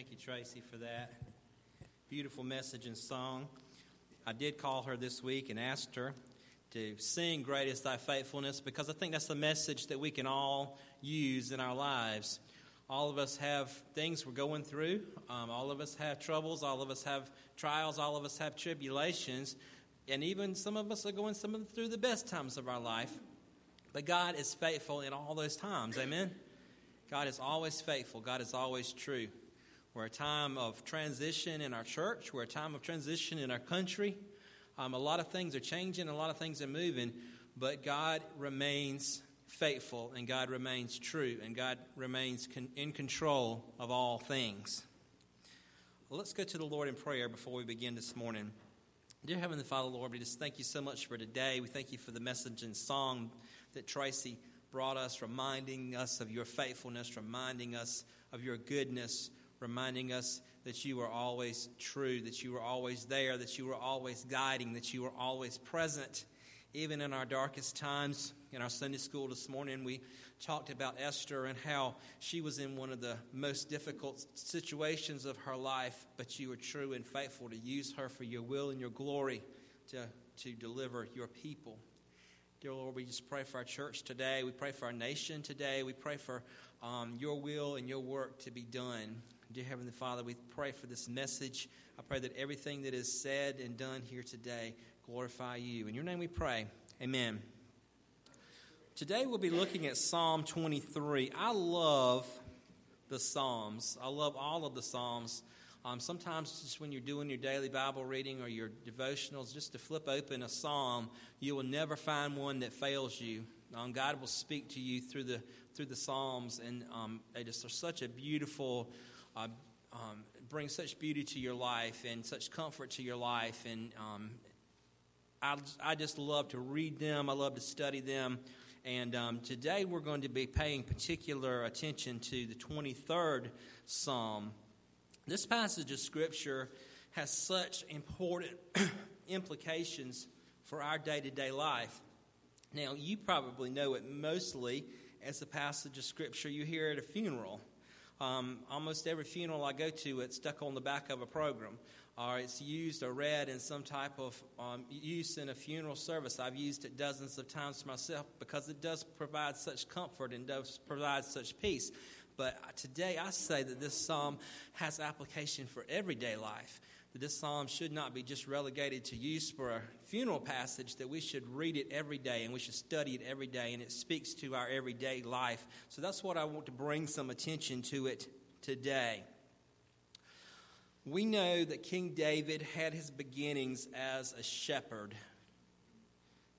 Thank you, Tracy, for that beautiful message and song. I did call her this week and asked her to sing Great is Thy Faithfulness because I think that's the message that we can all use in our lives. All of us have things we're going through, um, all of us have troubles, all of us have trials, all of us have tribulations, and even some of us are going some of through the best times of our life. But God is faithful in all those times. Amen. God is always faithful. God is always true. We're a time of transition in our church. We're a time of transition in our country. Um, a lot of things are changing, a lot of things are moving, but God remains faithful and God remains true and God remains con- in control of all things. Well, let's go to the Lord in prayer before we begin this morning. Dear Heavenly Father, Lord, we just thank you so much for today. We thank you for the message and song that Tracy brought us, reminding us of your faithfulness, reminding us of your goodness, reminding us that you are always true, that you are always there, that you are always guiding, that you are always present, even in our darkest times. In our Sunday school this morning, we talked about Esther and how she was in one of the most difficult situations of her life, but you were true and faithful to use her for your will and your glory to, to deliver your people. Dear Lord, we just pray for our church today. We pray for our nation today. We pray for um, your will and your work to be done. Dear Heavenly Father, we pray for this message. I pray that everything that is said and done here today glorify you. In your name we pray. Amen. Today we'll be looking at Psalm 23. I love the Psalms. I love all of the Psalms. Um, sometimes, just when you're doing your daily Bible reading or your devotionals, just to flip open a psalm, you will never find one that fails you. Um, God will speak to you through the through the psalms, and um, they just are such a beautiful, uh, um, bring such beauty to your life and such comfort to your life. And um, I, I just love to read them. I love to study them. And um, today we're going to be paying particular attention to the 23rd Psalm. This passage of Scripture has such important implications for our day to day life. Now, you probably know it mostly as a passage of Scripture you hear at a funeral. Um, almost every funeral I go to, it's stuck on the back of a program, or it's used or read in some type of um, use in a funeral service. I've used it dozens of times myself because it does provide such comfort and does provide such peace. But today I say that this psalm has application for everyday life. That this psalm should not be just relegated to use for a funeral passage, that we should read it every day and we should study it every day, and it speaks to our everyday life. So that's what I want to bring some attention to it today. We know that King David had his beginnings as a shepherd.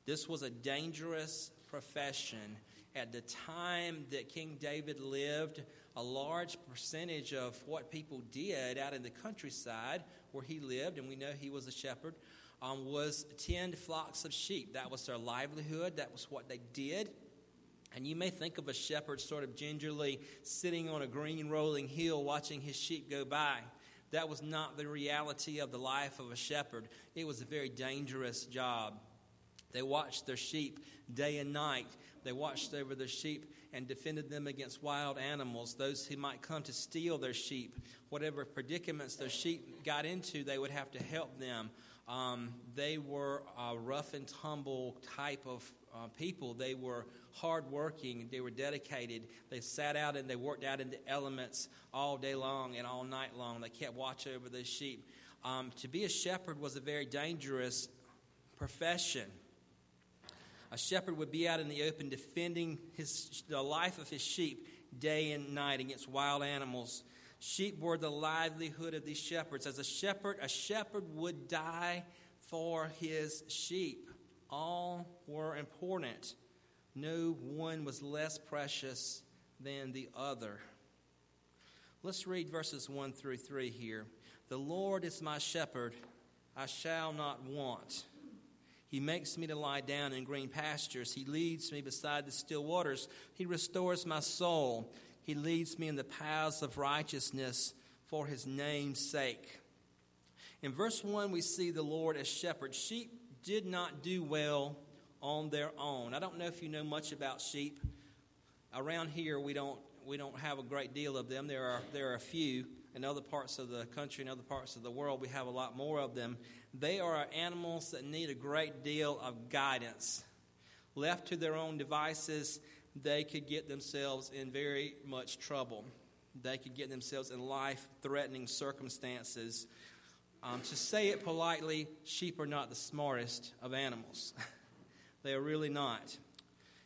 This was a dangerous profession at the time that King David lived, a large percentage of what people did out in the countryside where he lived, and we know he was a shepherd, um, was tend flocks of sheep. That was their livelihood, that was what they did. And you may think of a shepherd sort of gingerly sitting on a green rolling hill watching his sheep go by. That was not the reality of the life of a shepherd. It was a very dangerous job. They watched their sheep day and night. They watched over their sheep and defended them against wild animals, those who might come to steal their sheep. Whatever predicaments their sheep got into, they would have to help them. Um, they were a rough and tumble type of uh, people. They were hardworking. They were dedicated. They sat out and they worked out in the elements all day long and all night long. They kept watch over the sheep. Um, to be a shepherd was a very dangerous profession. A shepherd would be out in the open defending his, the life of his sheep day and night against wild animals. Sheep were the livelihood of these shepherds. As a shepherd, a shepherd would die for his sheep. All were important. No one was less precious than the other. Let's read verses 1 through 3 here. The Lord is my shepherd, I shall not want. He makes me to lie down in green pastures. He leads me beside the still waters. He restores my soul. He leads me in the paths of righteousness for his name's sake. In verse 1, we see the Lord as shepherd. Sheep did not do well on their own. I don't know if you know much about sheep. Around here, we don't, we don't have a great deal of them. There are, there are a few. In other parts of the country and other parts of the world, we have a lot more of them. They are animals that need a great deal of guidance. Left to their own devices, they could get themselves in very much trouble. They could get themselves in life threatening circumstances. Um, to say it politely, sheep are not the smartest of animals. they are really not.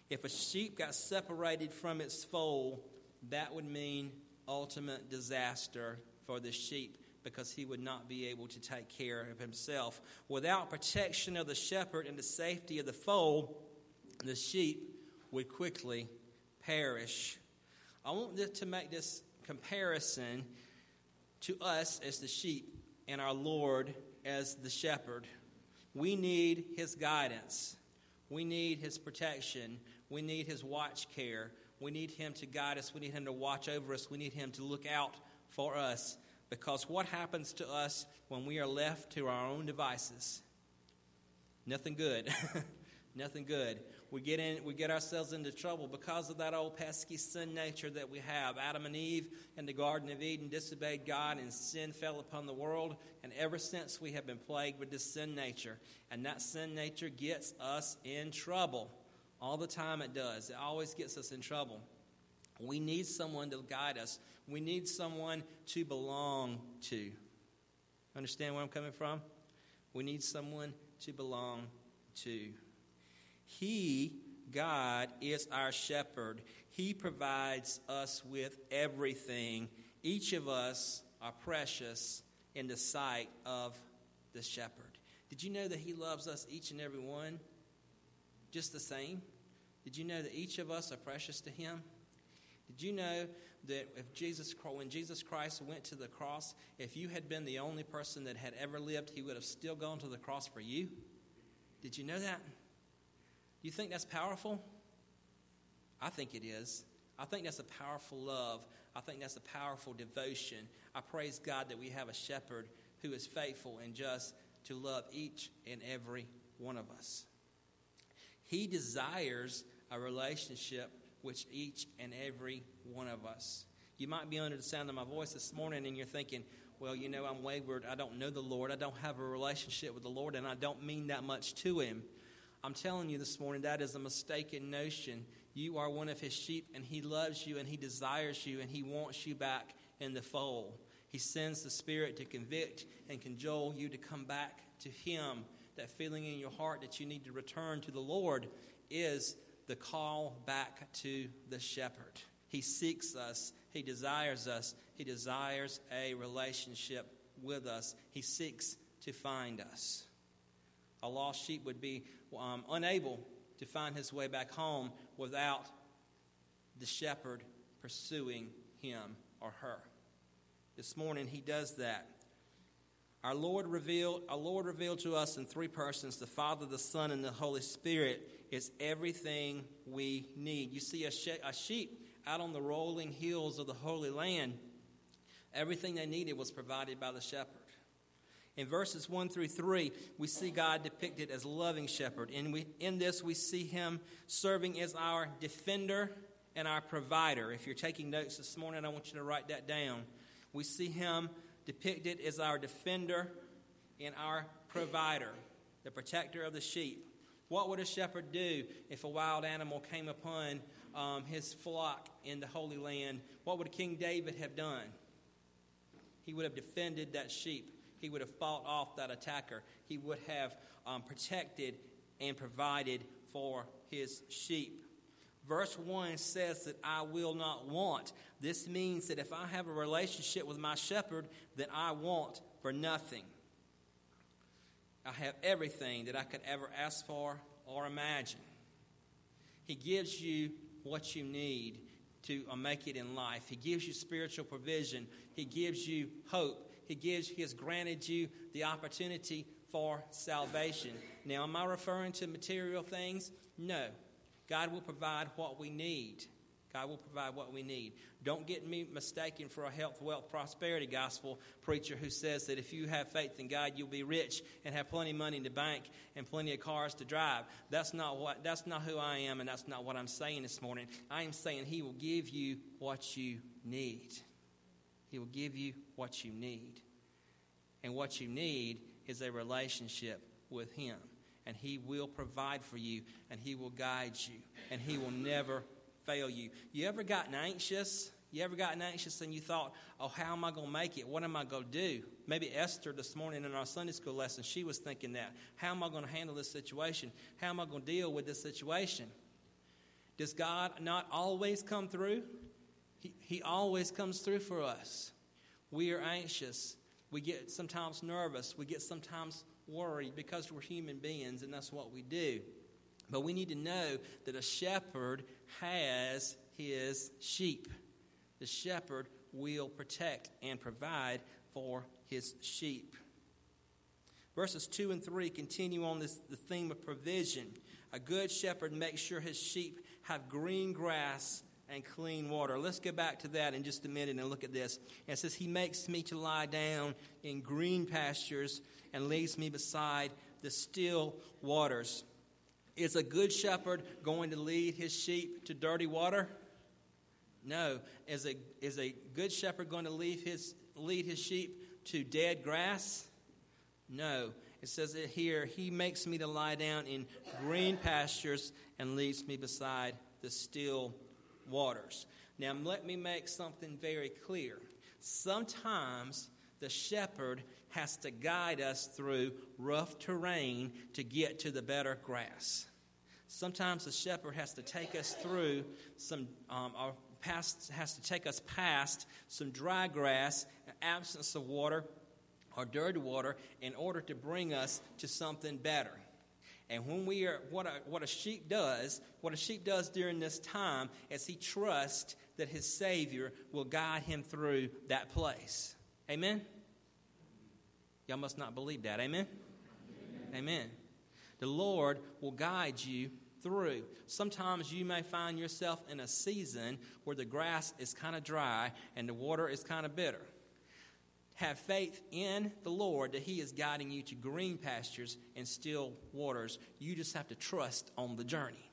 If a sheep got separated from its foal, that would mean ultimate disaster for the sheep because he would not be able to take care of himself. Without protection of the shepherd and the safety of the foal, the sheep would quickly perish. I want to make this comparison to us as the sheep and our Lord as the shepherd. We need his guidance. We need his protection. We need his watch care. We need him to guide us. We need him to watch over us. We need him to look out for us. Because what happens to us when we are left to our own devices? Nothing good. Nothing good. We get in we get ourselves into trouble because of that old pesky sin nature that we have. Adam and Eve in the Garden of Eden disobeyed God and sin fell upon the world, and ever since we have been plagued with this sin nature. And that sin nature gets us in trouble. All the time it does. It always gets us in trouble. We need someone to guide us. We need someone to belong to. Understand where I'm coming from? We need someone to belong to. He, God, is our shepherd. He provides us with everything. Each of us are precious in the sight of the shepherd. Did you know that He loves us, each and every one, just the same? Did you know that each of us are precious to Him? Did you know that if Jesus, when Jesus Christ went to the cross, if you had been the only person that had ever lived, He would have still gone to the cross for you? Did you know that? Do you think that's powerful? I think it is. I think that's a powerful love. I think that's a powerful devotion. I praise God that we have a shepherd who is faithful and just to love each and every one of us. He desires a relationship with each and every one of us. You might be under the sound of my voice this morning and you're thinking, well, you know, I'm wayward. I don't know the Lord. I don't have a relationship with the Lord, and I don't mean that much to Him. I'm telling you this morning, that is a mistaken notion. You are one of His sheep, and He loves you, and He desires you, and He wants you back in the fold. He sends the Spirit to convict and cajole you to come back to Him. That feeling in your heart that you need to return to the Lord is the call back to the shepherd. He seeks us, He desires us, He desires a relationship with us, He seeks to find us. A lost sheep would be um, unable to find his way back home without the shepherd pursuing him or her. This morning, he does that. Our Lord revealed, our Lord revealed to us in three persons, the Father, the Son, and the Holy Spirit, is everything we need. You see a, she- a sheep out on the rolling hills of the Holy Land, everything they needed was provided by the shepherd. In verses 1 through 3, we see God depicted as loving shepherd. And we, in this, we see him serving as our defender and our provider. If you're taking notes this morning, I want you to write that down. We see him depicted as our defender and our provider, the protector of the sheep. What would a shepherd do if a wild animal came upon um, his flock in the Holy Land? What would King David have done? He would have defended that sheep. He would have fought off that attacker. He would have um, protected and provided for his sheep. Verse 1 says that I will not want. This means that if I have a relationship with my shepherd, then I want for nothing. I have everything that I could ever ask for or imagine. He gives you what you need to uh, make it in life. He gives you spiritual provision. He gives you hope. He gives He has granted you the opportunity for salvation. Now, am I referring to material things? No. God will provide what we need. God will provide what we need. Don't get me mistaken for a health, wealth, prosperity gospel preacher who says that if you have faith in God, you'll be rich and have plenty of money in the bank and plenty of cars to drive. That's not what that's not who I am and that's not what I'm saying this morning. I am saying he will give you what you need. He will give you what you need. And what you need is a relationship with Him. And He will provide for you, and He will guide you, and He will never fail you. You ever gotten anxious? You ever gotten anxious and you thought, oh, how am I going to make it? What am I going to do? Maybe Esther this morning in our Sunday school lesson, she was thinking that. How am I going to handle this situation? How am I going to deal with this situation? Does God not always come through? He, he always comes through for us. We are anxious. We get sometimes nervous. We get sometimes worried because we're human beings and that's what we do. But we need to know that a shepherd has his sheep the shepherd will protect and provide for his sheep. Verses 2 and 3 continue on this the theme of provision. A good shepherd makes sure his sheep have green grass and clean water. Let's go back to that in just a minute and look at this. It says, He makes me to lie down in green pastures and leads me beside the still waters. Is a good shepherd going to lead his sheep to dirty water? No. Is a, is a good shepherd going to leave his, lead his sheep to dead grass? No. It says it here, He makes me to lie down in green pastures and leads me beside the still waters. Now, let me make something very clear. Sometimes the shepherd has to guide us through rough terrain to get to the better grass. Sometimes the shepherd has to take us through some um, past, has to take us past some dry grass, absence of water, or dirty water in order to bring us to something better. And when we are, what a, what a sheep does, what a sheep does during this time is he trusts that his Savior will guide him through that place. Amen? Y'all must not believe that. Amen? Amen. Amen. The Lord will guide you through. Sometimes you may find yourself in a season where the grass is kind of dry and the water is kind of bitter. Have faith in the Lord that He is guiding you to green pastures and still waters. You just have to trust on the journey.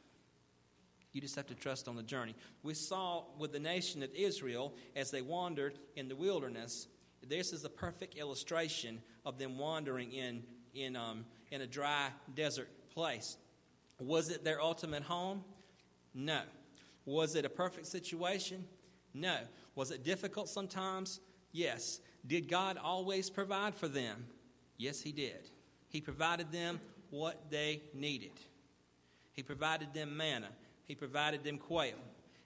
You just have to trust on the journey. We saw with the nation of Israel as they wandered in the wilderness, this is a perfect illustration of them wandering in, in, um, in a dry desert place. Was it their ultimate home? No. Was it a perfect situation? No. Was it difficult sometimes? Yes. Did God always provide for them? Yes, He did. He provided them what they needed. He provided them manna. He provided them quail.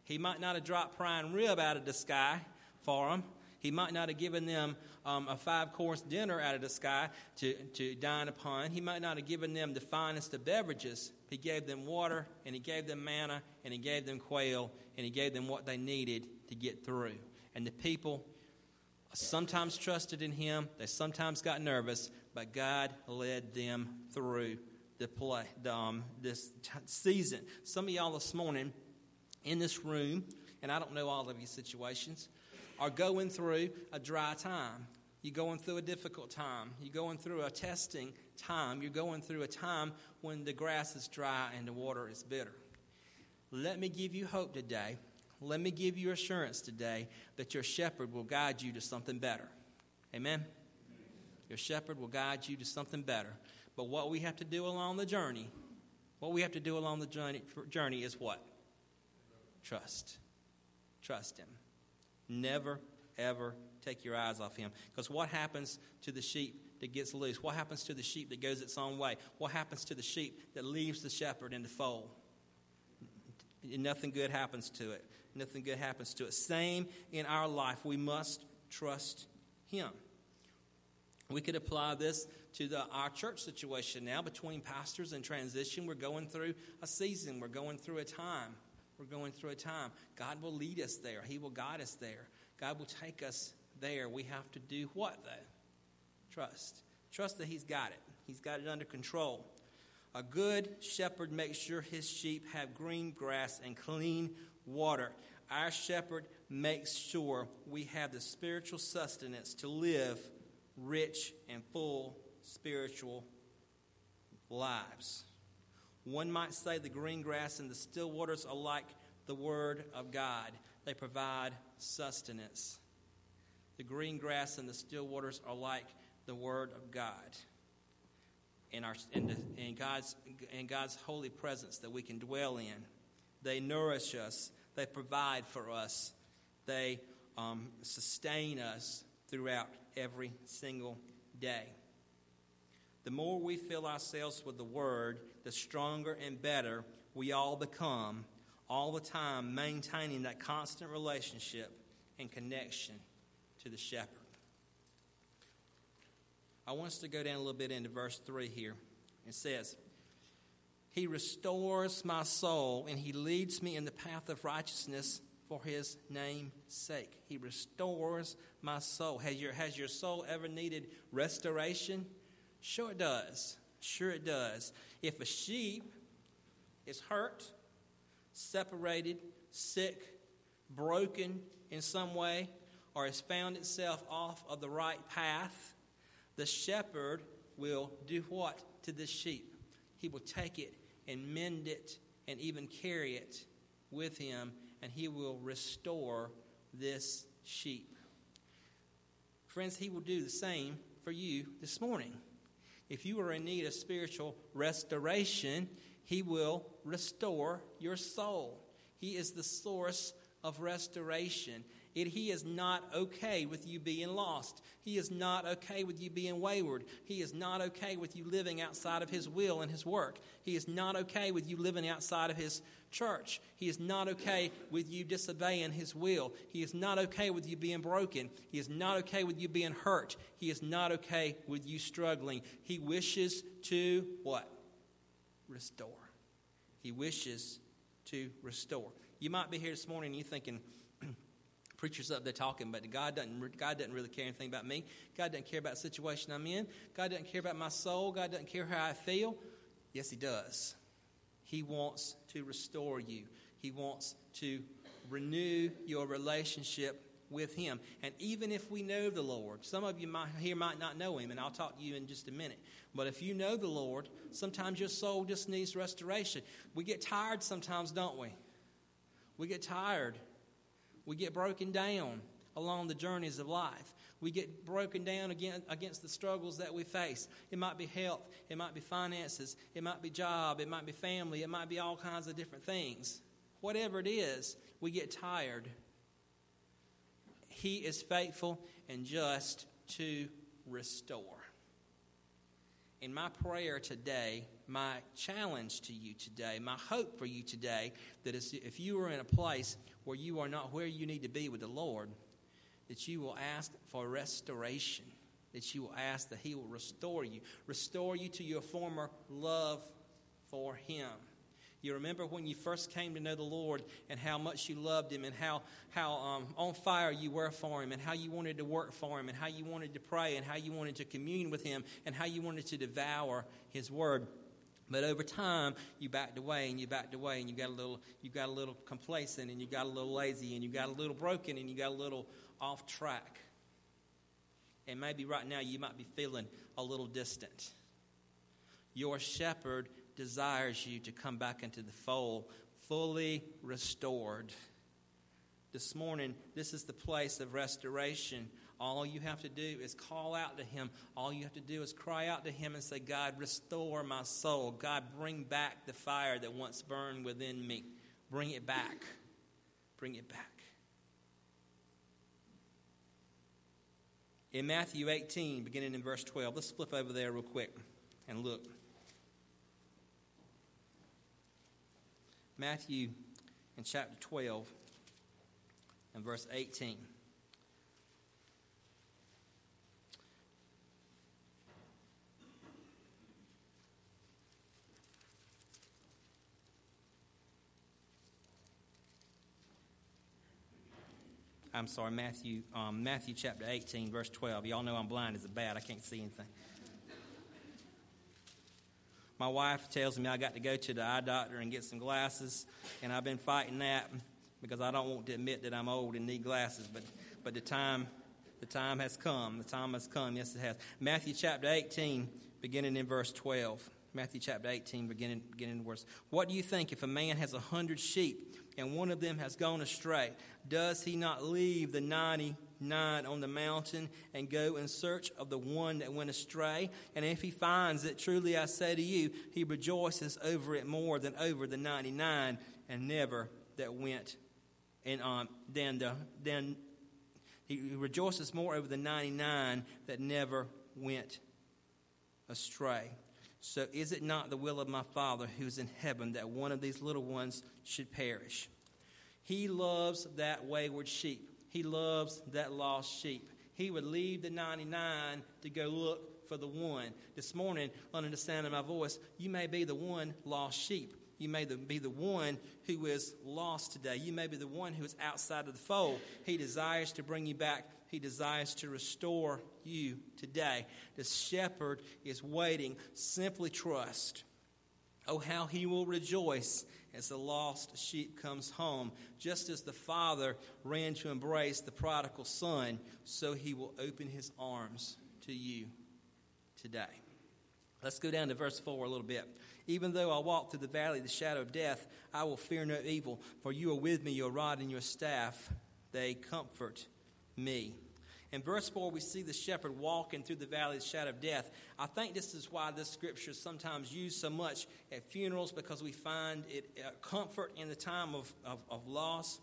He might not have dropped prime rib out of the sky for them. He might not have given them um, a five course dinner out of the sky to, to dine upon. He might not have given them the finest of beverages. He gave them water, and He gave them manna, and He gave them quail, and He gave them what they needed to get through. And the people sometimes trusted in Him, they sometimes got nervous, but God led them through the play, the, um, this t- season. Some of y'all this morning in this room, and I don't know all of your situations, are going through a dry time. You're going through a difficult time. You're going through a testing time. You're going through a time when the grass is dry and the water is bitter. Let me give you hope today. Let me give you assurance today that your shepherd will guide you to something better. Amen? Your shepherd will guide you to something better. But what we have to do along the journey, what we have to do along the journey, journey is what? Trust. Trust Him. Never, ever take your eyes off him. Because what happens to the sheep that gets loose? What happens to the sheep that goes its own way? What happens to the sheep that leaves the shepherd in the fold? Nothing good happens to it. Nothing good happens to it. Same in our life. We must trust him. We could apply this to the, our church situation now between pastors and transition. We're going through a season, we're going through a time. We're going through a time. God will lead us there, He will guide us there. God will take us there. We have to do what, though? Trust. Trust that He's got it, He's got it under control. A good shepherd makes sure his sheep have green grass and clean water. Our shepherd makes sure we have the spiritual sustenance to live rich and full spiritual lives. One might say the green grass and the still waters are like the Word of God, they provide sustenance. The green grass and the still waters are like the Word of God. In, our, in, the, in, God's, in God's holy presence that we can dwell in. They nourish us, they provide for us, they um, sustain us throughout every single day. The more we fill ourselves with the Word, the stronger and better we all become, all the time maintaining that constant relationship and connection to the shepherd. I want us to go down a little bit into verse 3 here. It says, He restores my soul, and He leads me in the path of righteousness for His name's sake. He restores my soul. Has your, has your soul ever needed restoration? Sure, it does. Sure, it does. If a sheep is hurt, separated, sick, broken in some way, or has found itself off of the right path, the shepherd will do what to this sheep? He will take it and mend it and even carry it with him, and he will restore this sheep. Friends, he will do the same for you this morning. If you are in need of spiritual restoration, he will restore your soul. He is the source of restoration. It, he is not okay with you being lost. He is not okay with you being wayward. He is not okay with you living outside of His will and His work. He is not okay with you living outside of His church. He is not okay with you disobeying His will. He is not okay with you being broken. He is not okay with you being hurt. He is not okay with you struggling. He wishes to what? Restore. He wishes to restore. You might be here this morning and you're thinking, preachers up there talking, but God doesn't, God doesn't really care anything about me. God doesn't care about the situation I'm in. God doesn't care about my soul. God doesn't care how I feel. Yes, He does. He wants to restore you, He wants to renew your relationship with Him. And even if we know the Lord, some of you might, here might not know Him, and I'll talk to you in just a minute. But if you know the Lord, sometimes your soul just needs restoration. We get tired sometimes, don't we? We get tired we get broken down along the journeys of life. We get broken down again against the struggles that we face. It might be health, it might be finances, it might be job, it might be family, it might be all kinds of different things. Whatever it is, we get tired. He is faithful and just to restore. In my prayer today, my challenge to you today, my hope for you today, that if you are in a place where you are not where you need to be with the Lord, that you will ask for restoration, that you will ask that He will restore you, restore you to your former love for Him. You remember when you first came to know the Lord and how much you loved Him and how, how um, on fire you were for Him and how you wanted to work for Him and how you wanted to pray and how you wanted to commune with Him and how you wanted to devour His Word. But over time, you backed away and you backed away and you got a little, you got a little complacent and you got a little lazy and you got a little broken and you got a little off track. And maybe right now you might be feeling a little distant. Your shepherd desires you to come back into the fold fully restored. This morning, this is the place of restoration all you have to do is call out to Him. All you have to do is cry out to Him and say, God, restore my soul. God, bring back the fire that once burned within me. Bring it back. Bring it back. In Matthew 18, beginning in verse 12, let's flip over there real quick and look. Matthew in chapter 12 and verse 18. I'm sorry, Matthew, um, Matthew chapter 18, verse 12. Y'all know I'm blind as a bat. I can't see anything. My wife tells me I got to go to the eye doctor and get some glasses, and I've been fighting that because I don't want to admit that I'm old and need glasses. But, but the time, the time has come. The time has come. Yes, it has. Matthew chapter 18, beginning in verse 12. Matthew chapter 18, beginning, beginning in verse. What do you think if a man has a hundred sheep and one of them has gone astray? Does he not leave the 99 99 on the mountain and go in search of the one that went astray. And if he finds it, truly I say to you, he rejoices over it more than over the 99 and never that went and um, than the than he rejoices more over the 99 that never went astray. So is it not the will of my Father who's in heaven that one of these little ones should perish? He loves that wayward sheep. He loves that lost sheep. He would leave the 99 to go look for the one. This morning, under the sound of my voice, you may be the one lost sheep. You may be the one who is lost today. You may be the one who is outside of the fold. He desires to bring you back. He desires to restore you today. The shepherd is waiting. Simply trust. Oh, how he will rejoice as the lost sheep comes home. Just as the father ran to embrace the prodigal son, so he will open his arms to you today. Let's go down to verse 4 a little bit. Even though I walk through the valley of the shadow of death, I will fear no evil, for you are with me, your rod and your staff, they comfort me. In verse 4, we see the shepherd walking through the valley of the shadow of death. I think this is why this scripture is sometimes used so much at funerals because we find it uh, comfort in the time of, of, of loss.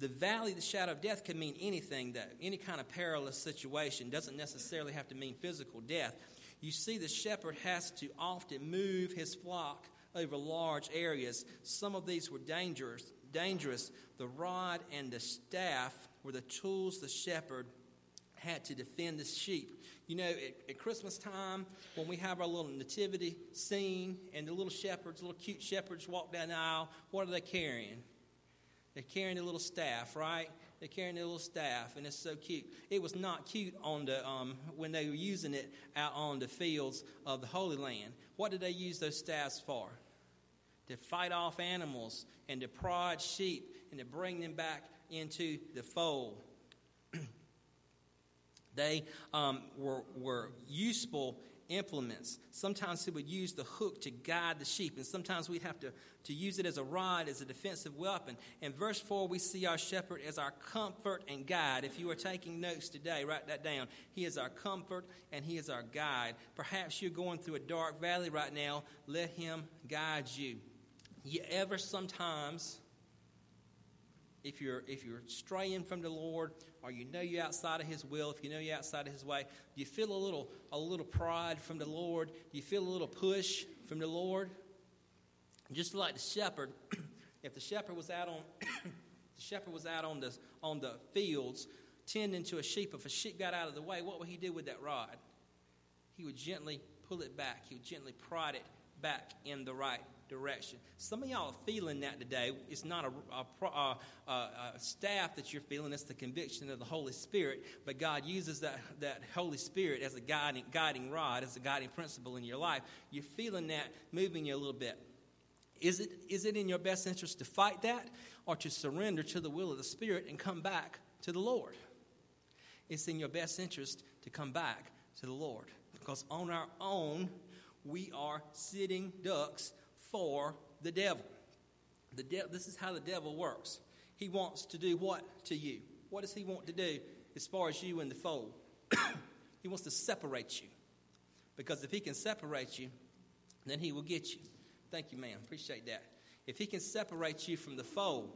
The valley the shadow of death can mean anything, that any kind of perilous situation doesn't necessarily have to mean physical death. You see, the shepherd has to often move his flock over large areas. Some of these were dangerous. Dangerous. The rod and the staff were the tools the shepherd had to defend the sheep. You know, at, at, Christmas time, when we have our little nativity scene and the little shepherds, little cute shepherds walk down the aisle, what are they carrying? They're carrying a little staff, right? They're carrying a little staff, and it's so cute. It was not cute on the um, when they were using it out on the fields of the Holy Land. What did they use those staffs for? To fight off animals and to prod sheep and to bring them back into the fold. They um, were, were useful implements. Sometimes he would use the hook to guide the sheep, and sometimes we'd have to, to use it as a rod, as a defensive weapon. In verse 4, we see our shepherd as our comfort and guide. If you are taking notes today, write that down. He is our comfort and he is our guide. Perhaps you're going through a dark valley right now. Let him guide you. You ever sometimes, if you're, if you're straying from the Lord, or you know you're outside of His will, if you know you're outside of His way, do you feel a little, a little pride from the Lord? Do you feel a little push from the Lord? Just like the shepherd, if the shepherd was out on, the shepherd was out on the, on the fields tending to a sheep, if a sheep got out of the way, what would he do with that rod? He would gently pull it back. He would gently prod it back in the right direction. Some of y'all are feeling that today. It's not a, a, a, a, staff that you're feeling, it's the conviction of the Holy Spirit. But God uses that, that Holy Spirit as a guiding, guiding rod, as a guiding principle in your life. You're feeling that moving you a little bit. Is it, is it in your best interest to fight that or to surrender to the will of the Spirit and come back to the Lord? It's in your best interest to come back to the Lord because on our own, we are sitting ducks for the devil. The de- this is how the devil works. He wants to do what to you? What does he want to do as far as you in the fold? he wants to separate you. Because if he can separate you, then he will get you. Thank you, ma'am. Appreciate that. If he can separate you from the fold,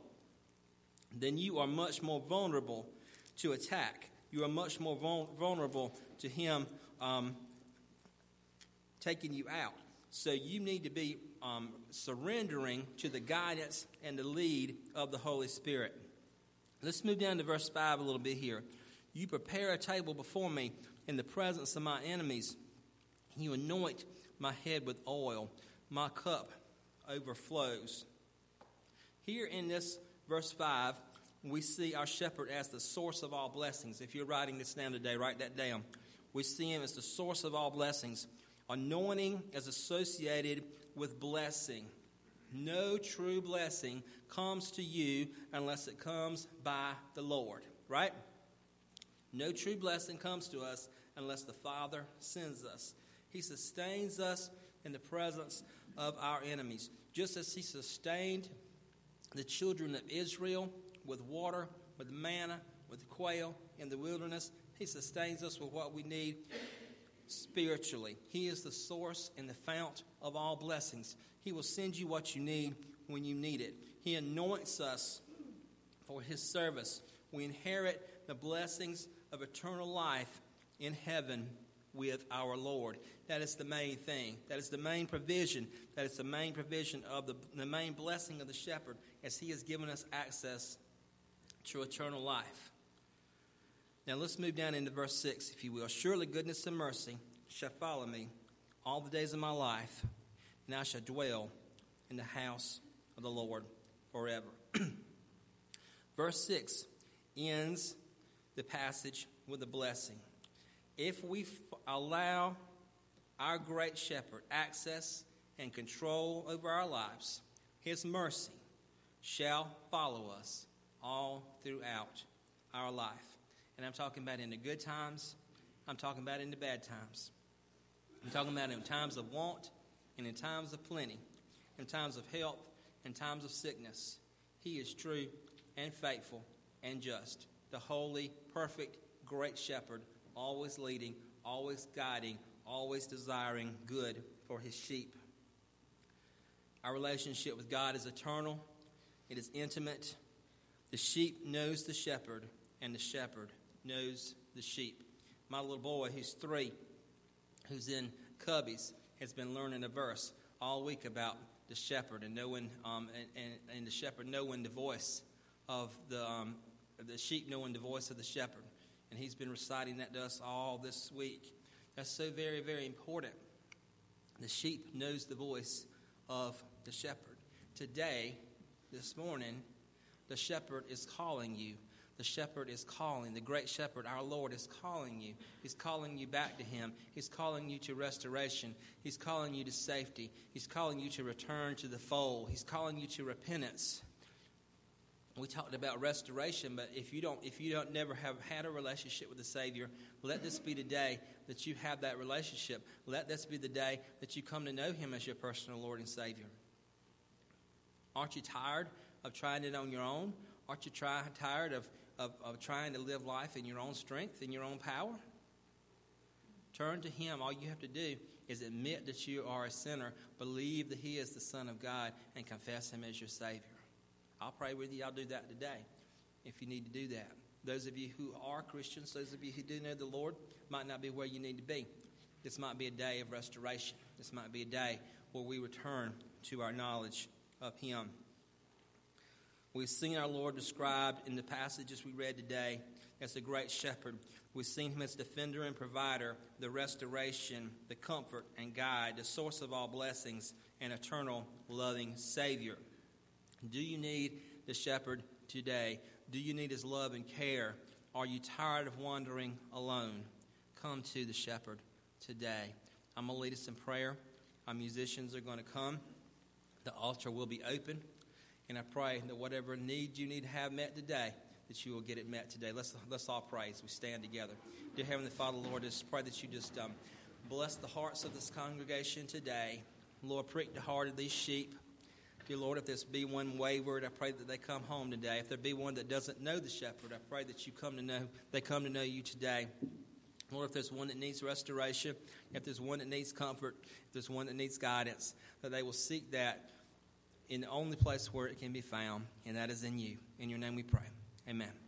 then you are much more vulnerable to attack. You are much more vulnerable to him um, taking you out. So you need to be um, surrendering to the guidance and the lead of the Holy Spirit. Let's move down to verse 5 a little bit here. You prepare a table before me in the presence of my enemies. You anoint my head with oil. My cup overflows. Here in this verse 5, we see our shepherd as the source of all blessings. If you're writing this down today, write that down. We see him as the source of all blessings. Anointing is associated with blessing. No true blessing comes to you unless it comes by the Lord, right? No true blessing comes to us unless the Father sends us. He sustains us in the presence of our enemies, just as He sustained the children of Israel with water, with manna, with quail in the wilderness. He sustains us with what we need spiritually. He is the source and the fount of all blessings. He will send you what you need when you need it. He anoints us for His service. We inherit the blessings of eternal life in heaven with our Lord. That is the main thing. That is the main provision. That is the main provision of the, the main blessing of the shepherd as he has given us access to eternal life. Now let's move down into verse 6, if you will. Surely goodness and mercy shall follow me all the days of my life, and I shall dwell in the house of the Lord forever. verse 6 ends the passage with a blessing. If we f- allow our great shepherd access and control over our lives, his mercy shall follow us all throughout our life. And I'm talking about in the good times, I'm talking about in the bad times. I'm talking about in times of want and in times of plenty, in times of health and times of sickness. He is true and faithful and just, the holy, perfect, great shepherd, always leading, always guiding, always desiring good for his sheep. Our relationship with God is eternal, it is intimate. The sheep knows the shepherd, and the shepherd knows the sheep. My little boy, who's three, who's in Cubbies, has been learning a verse all week about the shepherd and knowing, um, and, and, and, the shepherd knowing the voice of the, um, the sheep knowing the voice of the shepherd. And he's been reciting that to us all this week. That's so very, very important. The sheep knows the voice of the shepherd. Today, this morning, the shepherd is calling you. The shepherd is calling. The great shepherd, our Lord, is calling you. He's calling you back to Him. He's calling you to restoration. He's calling you to safety. He's calling you to return to the fold. He's calling you to repentance. We talked about restoration, but if you don't, if you don't never have had a relationship with the Savior, let this be the day that you have that relationship. Let this be the day that you come to know Him as your personal Lord and Savior. Aren't you tired of trying it on your own? Aren't you try, tired of, of, of trying to live life in your own strength, in your own power? Turn to Him. All you have to do is admit that you are a sinner, believe that He is the Son of God, and confess Him as your Savior. I'll pray with you. I'll do that today if you need to do that. Those of you who are Christians, those of you who do know the Lord, might not be where you need to be. This might be a day of restoration. This might be a day where we return to our knowledge of Him. We've seen our Lord described in the passages we read today as the great shepherd. We've seen him as defender and provider, the restoration, the comfort and guide, the source of all blessings, and eternal loving Savior. Do you need the shepherd today? Do you need his love and care? Are you tired of wandering alone? Come to the shepherd today. I'm going to lead us in prayer. Our musicians are going to come. The altar will be open. And I pray that whatever need you need to have met today, that you will get it met today. Let's, let's all pray as we stand together. Dear Heavenly Father, Lord, just pray that you just um, bless the hearts of this congregation today. Lord, prick the heart of these sheep. Dear Lord, if there's be one wayward, I pray that they come home today. If there be one that doesn't know the shepherd, I pray that you come to know they come to know you today. Lord, if there's one that needs restoration, if there's one that needs comfort, if there's one that needs guidance, that they will seek that in the only place where it can be found, and that is in you. In your name we pray. Amen.